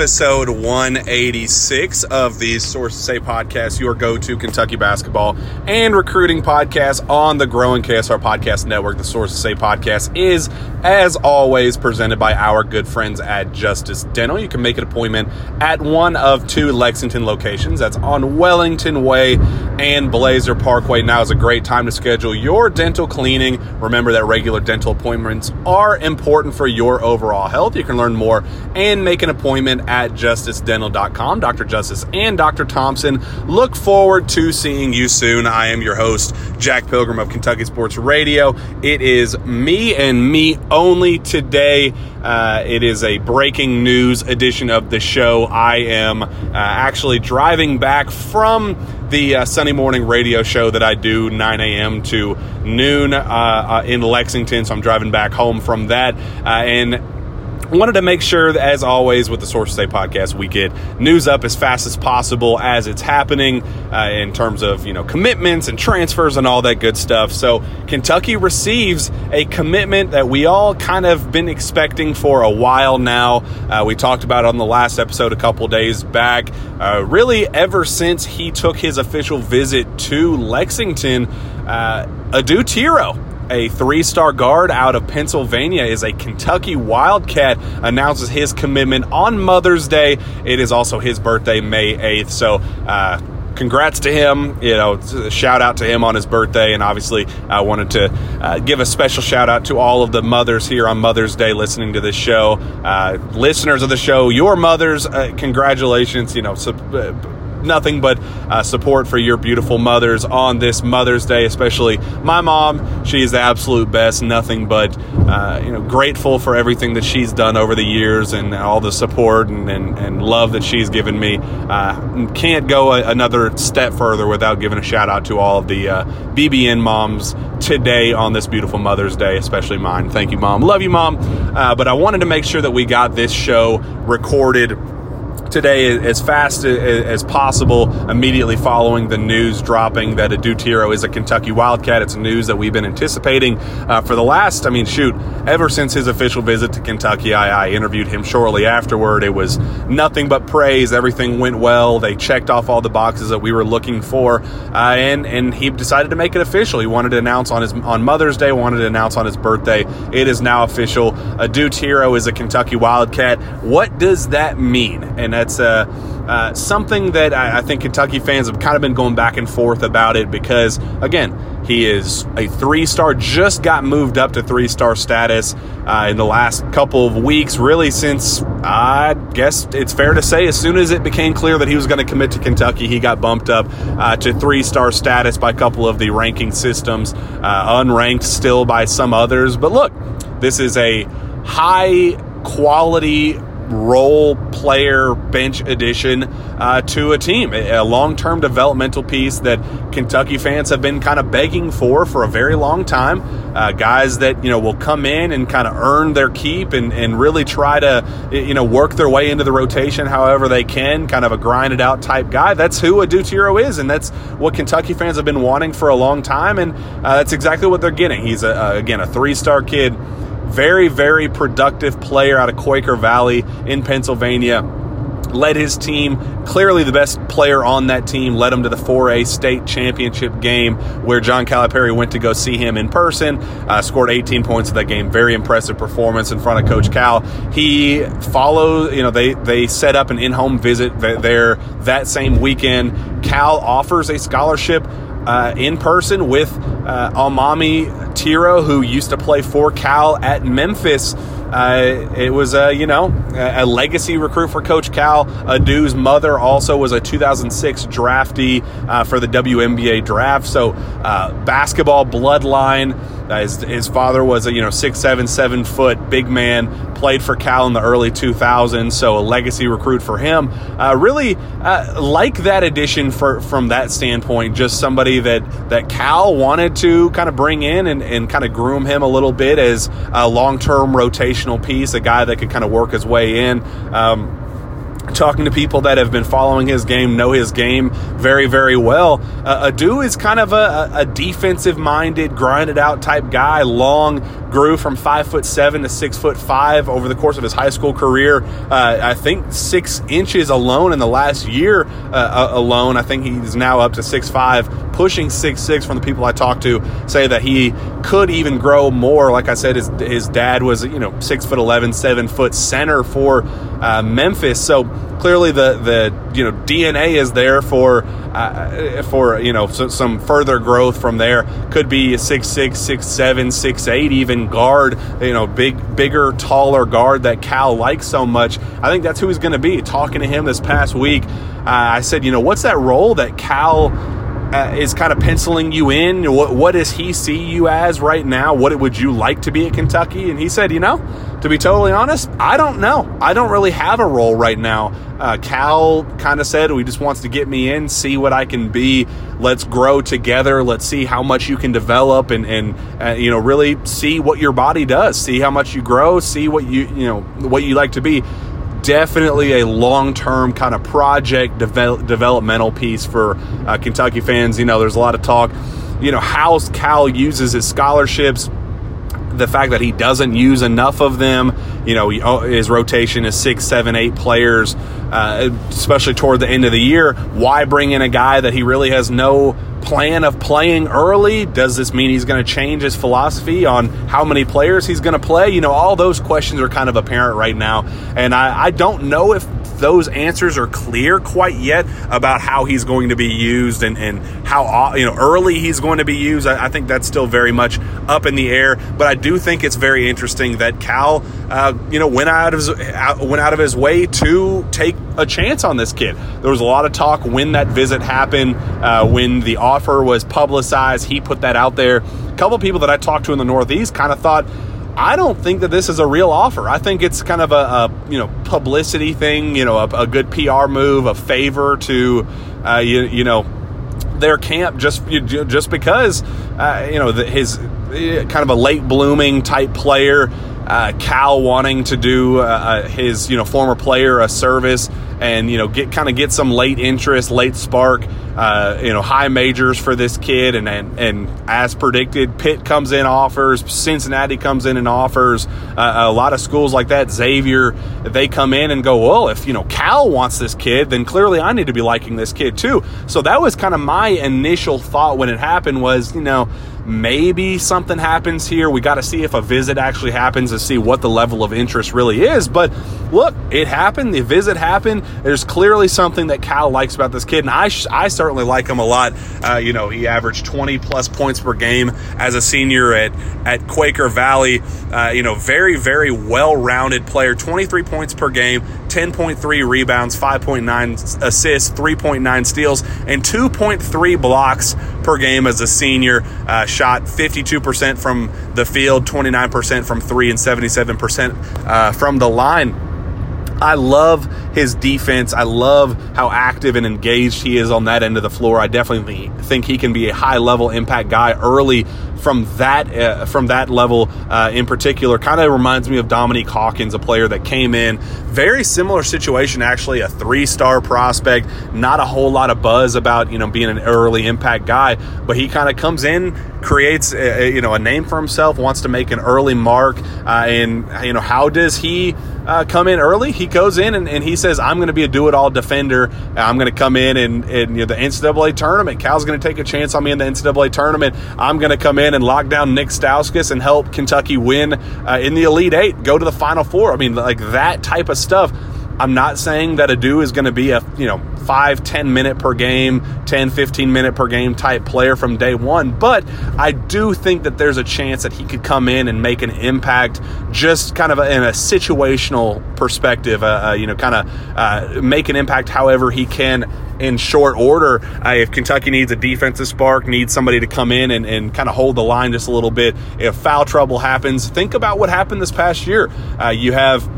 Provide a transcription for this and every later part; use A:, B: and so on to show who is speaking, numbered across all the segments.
A: Episode 186 of the Sources Say podcast, your go to Kentucky basketball and recruiting podcast on the growing KSR Podcast Network. The Sources Say podcast is, as always, presented by our good friends at Justice Dental. You can make an appointment at one of two Lexington locations. That's on Wellington Way and Blazer Parkway. Now is a great time to schedule your dental cleaning. Remember that regular dental appointments are important for your overall health. You can learn more and make an appointment at justicedental.com. Dr. Justice and Dr. Thompson look forward to seeing you soon. I am your host, Jack Pilgrim of Kentucky Sports Radio. It is me and me only today. Uh, it is a breaking news edition of the show. I am uh, actually driving back from the uh, Sunday morning radio show that I do 9 a.m. to noon uh, uh, in Lexington. So I'm driving back home from that. Uh, and wanted to make sure that, as always with the source Say podcast, we get news up as fast as possible as it's happening uh, in terms of you know commitments and transfers and all that good stuff. So Kentucky receives a commitment that we all kind of been expecting for a while now. Uh, we talked about on the last episode a couple days back. Uh, really, ever since he took his official visit to Lexington, uh, Adou Thiero a three star guard out of Pennsylvania, is a Kentucky Wildcat, announces his commitment on Mother's Day. It is also his birthday, May 8th. So, uh, congrats to him. You know, shout out to him on his birthday. And obviously, I wanted to uh, give a special shout out to all of the mothers here on Mother's Day listening to this show. Uh, listeners of the show, your mothers, uh, congratulations. You know, sub- uh, nothing but uh, support for your beautiful mothers on this Mother's Day, especially my mom. She is the absolute best. Nothing but uh, you know grateful for everything that she's done over the years and all the support and, and, and love that she's given me. Uh, can't go a, another step further without giving a shout out to all of the uh, BBN moms today on this beautiful Mother's Day, especially mine. Thank you, mom. Love you, mom. Uh, but I wanted to make sure that we got this show recorded today as fast as possible immediately following the news dropping that Adou Thiero is a Kentucky Wildcat. It's news that we've been anticipating uh, for the last, I mean, shoot, ever since his official visit to Kentucky. I, I, interviewed him shortly afterward. It was nothing but praise. Everything went well. They checked off all the boxes that we were looking for, uh, and and he decided to make it official. He wanted to announce on his on Mother's Day, wanted to announce on his birthday. It is now official. Adou Thiero is a Kentucky Wildcat. What does that mean? And that's uh, uh, something that I, I, think Kentucky fans have kind of been going back and forth about it because, again, he is a three star, just got moved up to three star status uh, in the last couple of weeks, really, since I guess it's fair to say as soon as it became clear that he was going to commit to Kentucky, he got bumped up uh, to three star status by a couple of the ranking systems, uh, unranked still by some others. But look, this is a high quality role player bench addition uh, to a team, a long term developmental piece that Kentucky fans have been kind of begging for for a very long time. Uh, guys that you know will come in and kind of earn their keep and, and really try to you know work their way into the rotation however they can, kind of a grind it out type guy. That's who Adou Thiero is, and that's what Kentucky fans have been wanting for a long time, and uh, that's exactly what they're getting. He's a, again a three star kid very, very productive player out of Quaker Valley in Pennsylvania. led his team, clearly the best player on that team, led him to the 4A state championship game where John Calipari went to go see him in person, uh, scored 18 points in that game. Very impressive performance in front of Coach Cal. He followed, you know, they, they set up an in home visit there that same weekend. Cal offers a scholarship uh, in person with uh, Almamy Thiero, who used to play for Cal at Memphis. Uh, it was a you know a legacy recruit for Coach Cal. Adou's mother also was a 2006 draftee uh, for the WNBA draft. So uh, basketball bloodline. Uh, his, his, father was a you know six seven seven foot big man. Played for Cal in the early 2000s, so a legacy recruit for him. Uh, really uh, like that addition for from that standpoint. Just somebody that that Cal wanted to kind of bring in and, and kind of groom him a little bit as a long term rotational piece, a guy that could kind of work his way in. Um, talking to people that have been following his game know his game very very well. Uh, adou is kind of a, a defensive minded grinded out type guy. Long grew from five foot seven to six foot five over the course of his high school career. Uh, i think six inches alone in the last year uh, alone. I think he's now up to six five pushing six six from the people i talked to say that he could even grow more. Like i said his, his dad was you know six foot 11 seven foot center for uh, memphis. So clearly the the you know DNA is there for uh, for you know so, some further growth from there. Could be a six six, six seven, six eight, even guard. You know, big, bigger, taller guard that Cal likes so much. I think that's who he's going to be. Talking to him this past week, uh, I said, you know, what's that role that Cal uh, is kind of penciling you in? What, what does he see you as right now? What would you like to be at Kentucky? And he said, you know, to be totally honest, I don't know. I don't really have a role right now. Uh, Cal kind of said, he just wants to get me in, see what I can be. Let's grow together. Let's see how much you can develop and, and uh, you know, really see what your body does. See how much you grow. See what you, you know, what you like to be definitely a long term kind of project devel- developmental piece for uh, Kentucky fans. You know, there's a lot of talk, you know, how Cal uses his scholarships. The fact that he doesn't use enough of them, you know, oh, his rotation is six, seven, eight players, uh, especially toward the end of the year. Why bring in a guy that he really has no plan of playing early? Does this mean he's going to change his philosophy on how many players he's going to play? You know, all those questions are kind of apparent right now. And I, I don't know if those answers are clear quite yet about how he's going to be used and, and how you know early he's going to be used. I, I think that's still very much up in the air. But I do think it's very interesting that Cal, uh, you know, went out of his, went out of his way to take a chance on this kid. There was a lot of talk when that visit happened, uh, when the offer was publicized. He put that out there. A couple of people that I talked to in the Northeast kind of thought, I don't think that this is a real offer. I think it's kind of a, a you know publicity thing, you know, a, a, good PR move, a favor to uh, you, you know their camp just just because uh, you know the, his uh, kind of a late blooming type player uh, Cal wanting to do uh, uh, his you know former player a service and you know get kind of get some late interest, late spark, uh, you know high majors for this kid, and, and and as predicted, Pitt comes in offers, Cincinnati comes in and offers, uh, a lot of schools like that, Xavier, they come in and go, well, if you know Cal wants this kid, then clearly I need to be liking this kid too. So that was kind of my initial thought when it happened was you know maybe something happens here. We got to see if a visit actually happens to see what the level of interest really is. But look, it happened. The visit happened. There's clearly something that Cal likes about this kid, and I, I certainly like him a lot. Uh, you know, he averaged 20 plus points per game as a senior at at Quaker Valley. Uh, you know, very very well rounded player. 23 points per game, 10.3 rebounds, 5.9 assists, 3.9 steals, and 2.3 blocks per game as a senior. Uh, shot 52% from the field, 29% from three, and 77% uh, from the line. I love his defense. I love how active and engaged he is on that end of the floor. I definitely think he can be a high level impact guy early from that uh, from that level uh, in particular. Kind of reminds me of Dominique Hawkins, a player that came in very similar situation actually, a three star prospect. Not a whole lot of buzz about you know being an early impact guy, but he kind of comes in creates a, a, you know a name for himself, wants to make an early mark, uh, and you know how does he uh, come in early? He goes in and, and he says, "I'm going to be a do-it-all defender. I'm going to come in and, and you know, the NCAA tournament. Cal's going to take a chance on me in the NCAA tournament. I'm going to come in and lock down Nick Stauskas and help Kentucky win uh, in the Elite Eight, go to the Final Four. I mean, like that type of stuff." I'm not saying that Adou is going to be a, you know, 5, 10 minute per game, 10, 15 minute per game type player from day one, but I do think that there's a chance that he could come in and make an impact just kind of in a situational perspective, uh, uh, you know, kind of uh, make an impact however he can in short order. Uh, if Kentucky needs a defensive spark, needs somebody to come in and, and kind of hold the line just a little bit, if foul trouble happens, think about what happened this past year. Uh, you have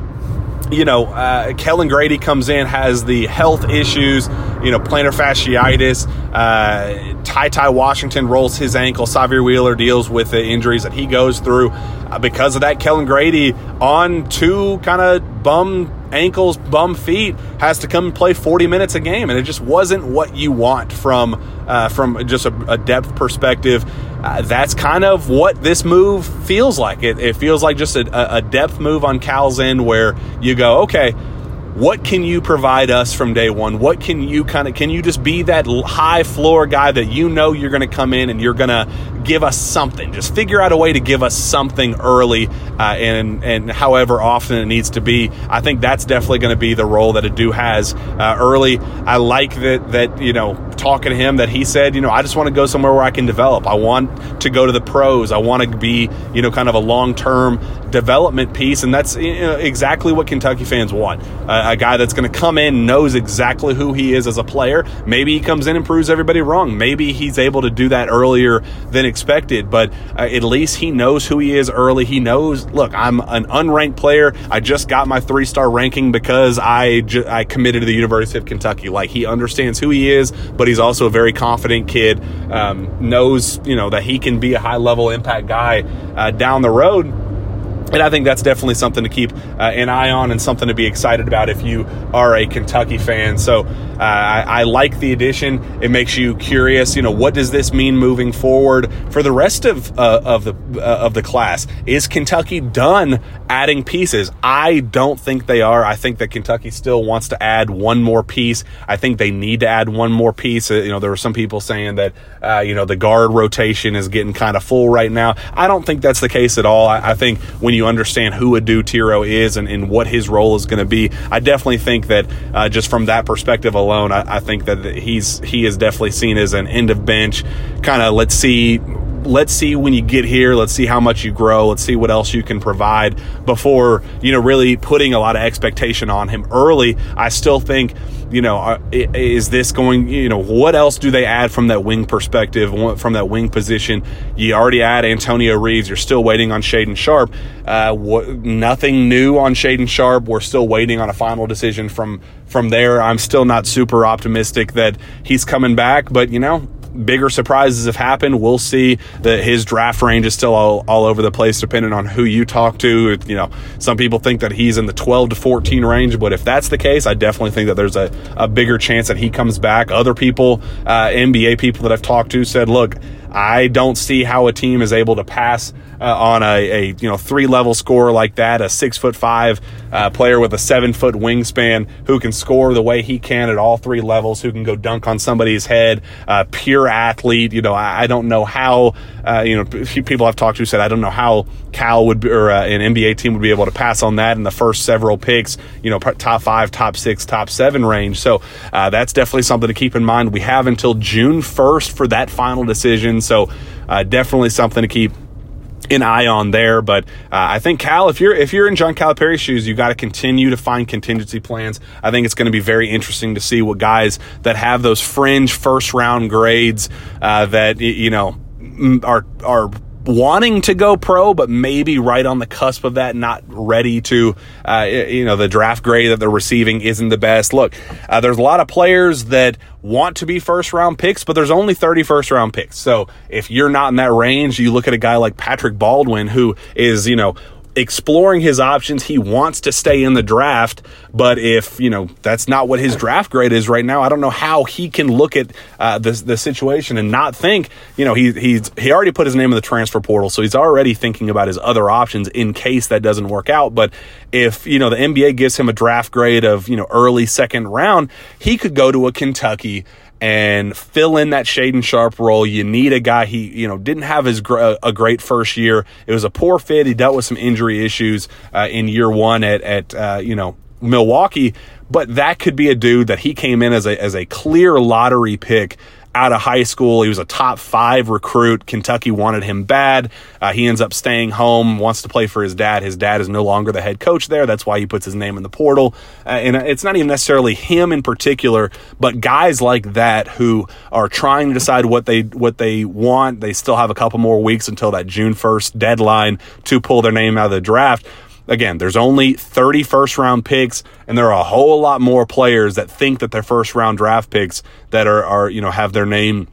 A: you know, uh, Kellan Grady comes in, has the health issues, you know, plantar fasciitis. Uh, Ty Ty Washington rolls his ankle. Sahvir Wheeler deals with the injuries that he goes through. Uh, because of that, Kellan Grady on two kind of bum ankles, bum feet, has to come and play 40 minutes a game, and it just wasn't what you want from uh, from just a, a depth perspective. Uh, that's kind of what this move feels like. It, it feels like just a, a depth move on Cal's end, where you go, okay what can you provide us from day one? What can you kind of can you just be that high floor guy that you know you're going to come in and you're going to give us something? Just figure out a way to give us something early, uh, and and however often it needs to be. I think that's definitely going to be the role that Adou has uh, early. I like that that you know talking to him that he said you know I just want to go somewhere where I can develop. I want to go to the pros. I want to be you know kind of a long term development piece, and that's you know, exactly what Kentucky fans want. Uh, a guy that's going to come in, knows exactly who he is as a player. Maybe he comes in and proves everybody wrong. Maybe he's able to do that earlier than expected, but uh, at least he knows who he is early. He knows, look, I'm an unranked player. I just got my three star ranking because I, ju- I committed to the University of Kentucky. Like he understands who he is, but he's also a very confident kid, um, knows, you know, that he can be a high level impact guy uh, down the road and I think that's definitely something to keep uh, an eye on and something to be excited about if you are a Kentucky fan. So uh, I, I, like the addition. It makes you curious. You know, what does this mean moving forward for the rest of uh, of the uh, of the class? Is Kentucky done adding pieces? I don't think they are. I think that Kentucky still wants to add one more piece. I think they need to add one more piece. Uh, you know, there were some people saying that uh, you know the guard rotation is getting kind of full right now. I don't think that's the case at all. I, I think when you you understand who Adou Thiero is and, and what his role is going to be, I definitely think that uh, just from that perspective alone, I, I think that he's he is definitely seen as an end of bench kind of. Let's see let's see when you get here let's see how much you grow let's see what else you can provide before you know really putting a lot of expectation on him early i still think you know, uh, is this going, you know, what else do they add from that wing perspective, from that wing position? You already add Antonio Reeves. You're still waiting on Shaedon Sharpe. Uh, nothing new on Shaedon Sharpe. We're still waiting on a final decision from from there. I'm still not super optimistic that he's coming back, but you know, bigger surprises have happened. We'll see that his draft range is still all, all over the place, depending on who you talk to. You know, some people think that he's in the 12 to 14 range, but if that's the case, I definitely think that there's a, a bigger chance that he comes back. Other people, uh, NBA people that I've talked to said, look, I don't see how a team is able to pass uh, on a, a, you know three level scorer like that, a six foot five uh, player with a seven foot wingspan who can score the way he can at all three levels, who can go dunk on somebody's head, uh, pure athlete. You know, I, I don't know how uh, you know people I've talked to said I don't know how Cal would be, or uh, an NBA team would be able to pass on that in the first several picks. You know, top five, top six, top seven range. So uh, that's definitely something to keep in mind. We have until June first for that final decision. So definitely something to keep an eye on there. But uh, I think Cal, if you're if you're in John Calipari's shoes, you got to continue to find contingency plans. I think it's going to be very interesting to see what guys that have those fringe first round grades uh, that you know are are wanting to go pro, but maybe right on the cusp of that, not ready to, uh, you know, the draft grade that they're receiving isn't the best. Look, uh, there's a lot of players that want to be first round picks, but there's only 30 first round picks. So if you're not in that range, you look at a guy like Patrick Baldwin, who is, you know, exploring his options. He wants to stay in the draft, but if you know that's not what his draft grade is right now, I don't know how he can look at uh, the the situation and not think. You know, he he's he already put his name in the transfer portal, so he's already thinking about his other options in case that doesn't work out. But if you know the NBA gives him a draft grade of you know early second round, he could go to a Kentucky and fill in that Shaedon Sharpe role. You need a guy he, you know, didn't have his gr- a great first year. It was a poor fit. He dealt with some injury issues uh, in year one at at uh, you know Milwaukee, but that could be a dude that he came in as a as a clear lottery pick out of high school. He was a top five recruit. Kentucky wanted him bad. Uh, he ends up staying home, wants to play for his dad. His dad is no longer the head coach there. That's why he puts his name in the portal. Uh, and it's not even necessarily him in particular, but guys like that who are trying to decide what they what they want. They still have a couple more weeks until that June 1st deadline to pull their name out of the draft again, there's only 30 first round picks, and there are a whole lot more players that think that they're first round draft picks that are, are you know, have their name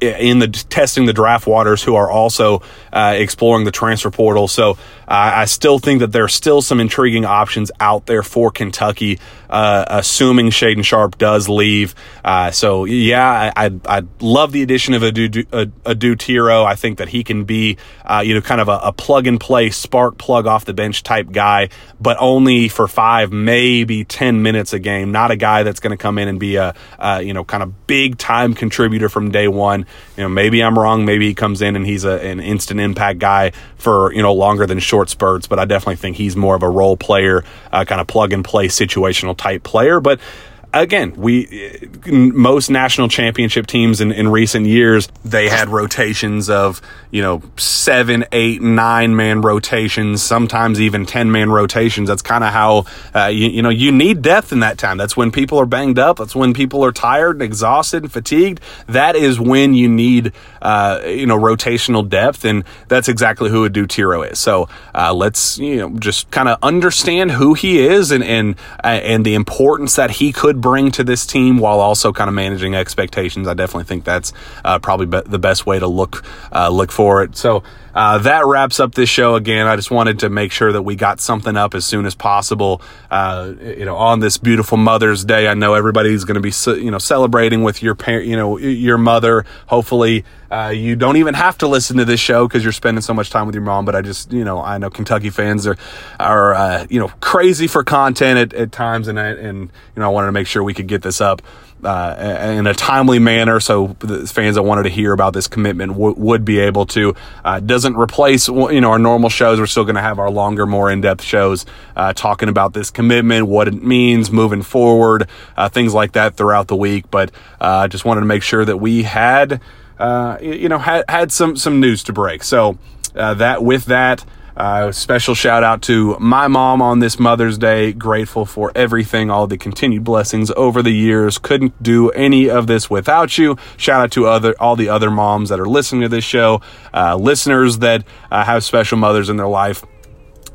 A: in the testing the draft waters who are also uh, exploring the transfer portal. So uh, I still think that there's still some intriguing options out there for Kentucky, uh, assuming Shaedon Sharpe does leave. Uh, so yeah, I, I, I, love the addition of Adou, Adou Thiero. I think that he can be uh, you know kind of a, a, plug and play spark plug off the bench type guy, but only for five maybe ten minutes a game. Not a guy that's going to come in and be a you know kind of big time contributor from day one. You know, maybe I'm wrong. Maybe he comes in and he's a, an instant impact guy for you know longer than short spurts. But I definitely think he's more of a role player, uh, kind of plug and play situational type player. But again, we most national championship teams in, in recent years they had rotations of you know seven, eight, nine man rotations, sometimes even ten man rotations. That's kind of how uh, you, you know you need depth in that time. That's when people are banged up. That's when people are tired, and exhausted, and fatigued. That is when you need uh, you know rotational depth, and that's exactly who Adou Thiero is. So uh, let's you know just kind of understand who he is and and uh, and the importance that he could bring to this team while also kind of managing expectations. I definitely think that's uh, probably be- the best way to look uh, look for it. So uh, that wraps up this show again. I just wanted to make sure that we got something up as soon as possible. Uh, you know, on this beautiful Mother's Day, I know everybody's going to be you know celebrating with your parent, you know, your mother. Hopefully, uh, you don't even have to listen to this show because you're spending so much time with your mom. But I just, you know, I know Kentucky fans are are uh, you know crazy for content at, at times, and I, and you know I wanted to make sure we could get this up uh, in a timely manner so fans that wanted to hear about this commitment w- would be able to. Uh, doesn't replace you know our normal shows. We're still going to have our longer, more in-depth shows uh, talking about this commitment, what it means moving forward, uh, things like that throughout the week. But uh, I just wanted to make sure that we had uh, you know had had some some news to break. So that with that. Uh, special shout out to my mom on this Mother's Day. Grateful for everything, all the continued blessings over the years. Couldn't do any of this without you. Shout out to other all the other moms that are listening to this show, uh, listeners that uh, have special mothers in their life.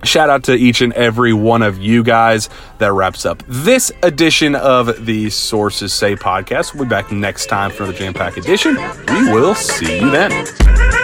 A: Shout out to each and every one of you guys. That wraps up this edition of the Sources Say podcast. We'll be back next time for the Jam Pack edition. We will see you then.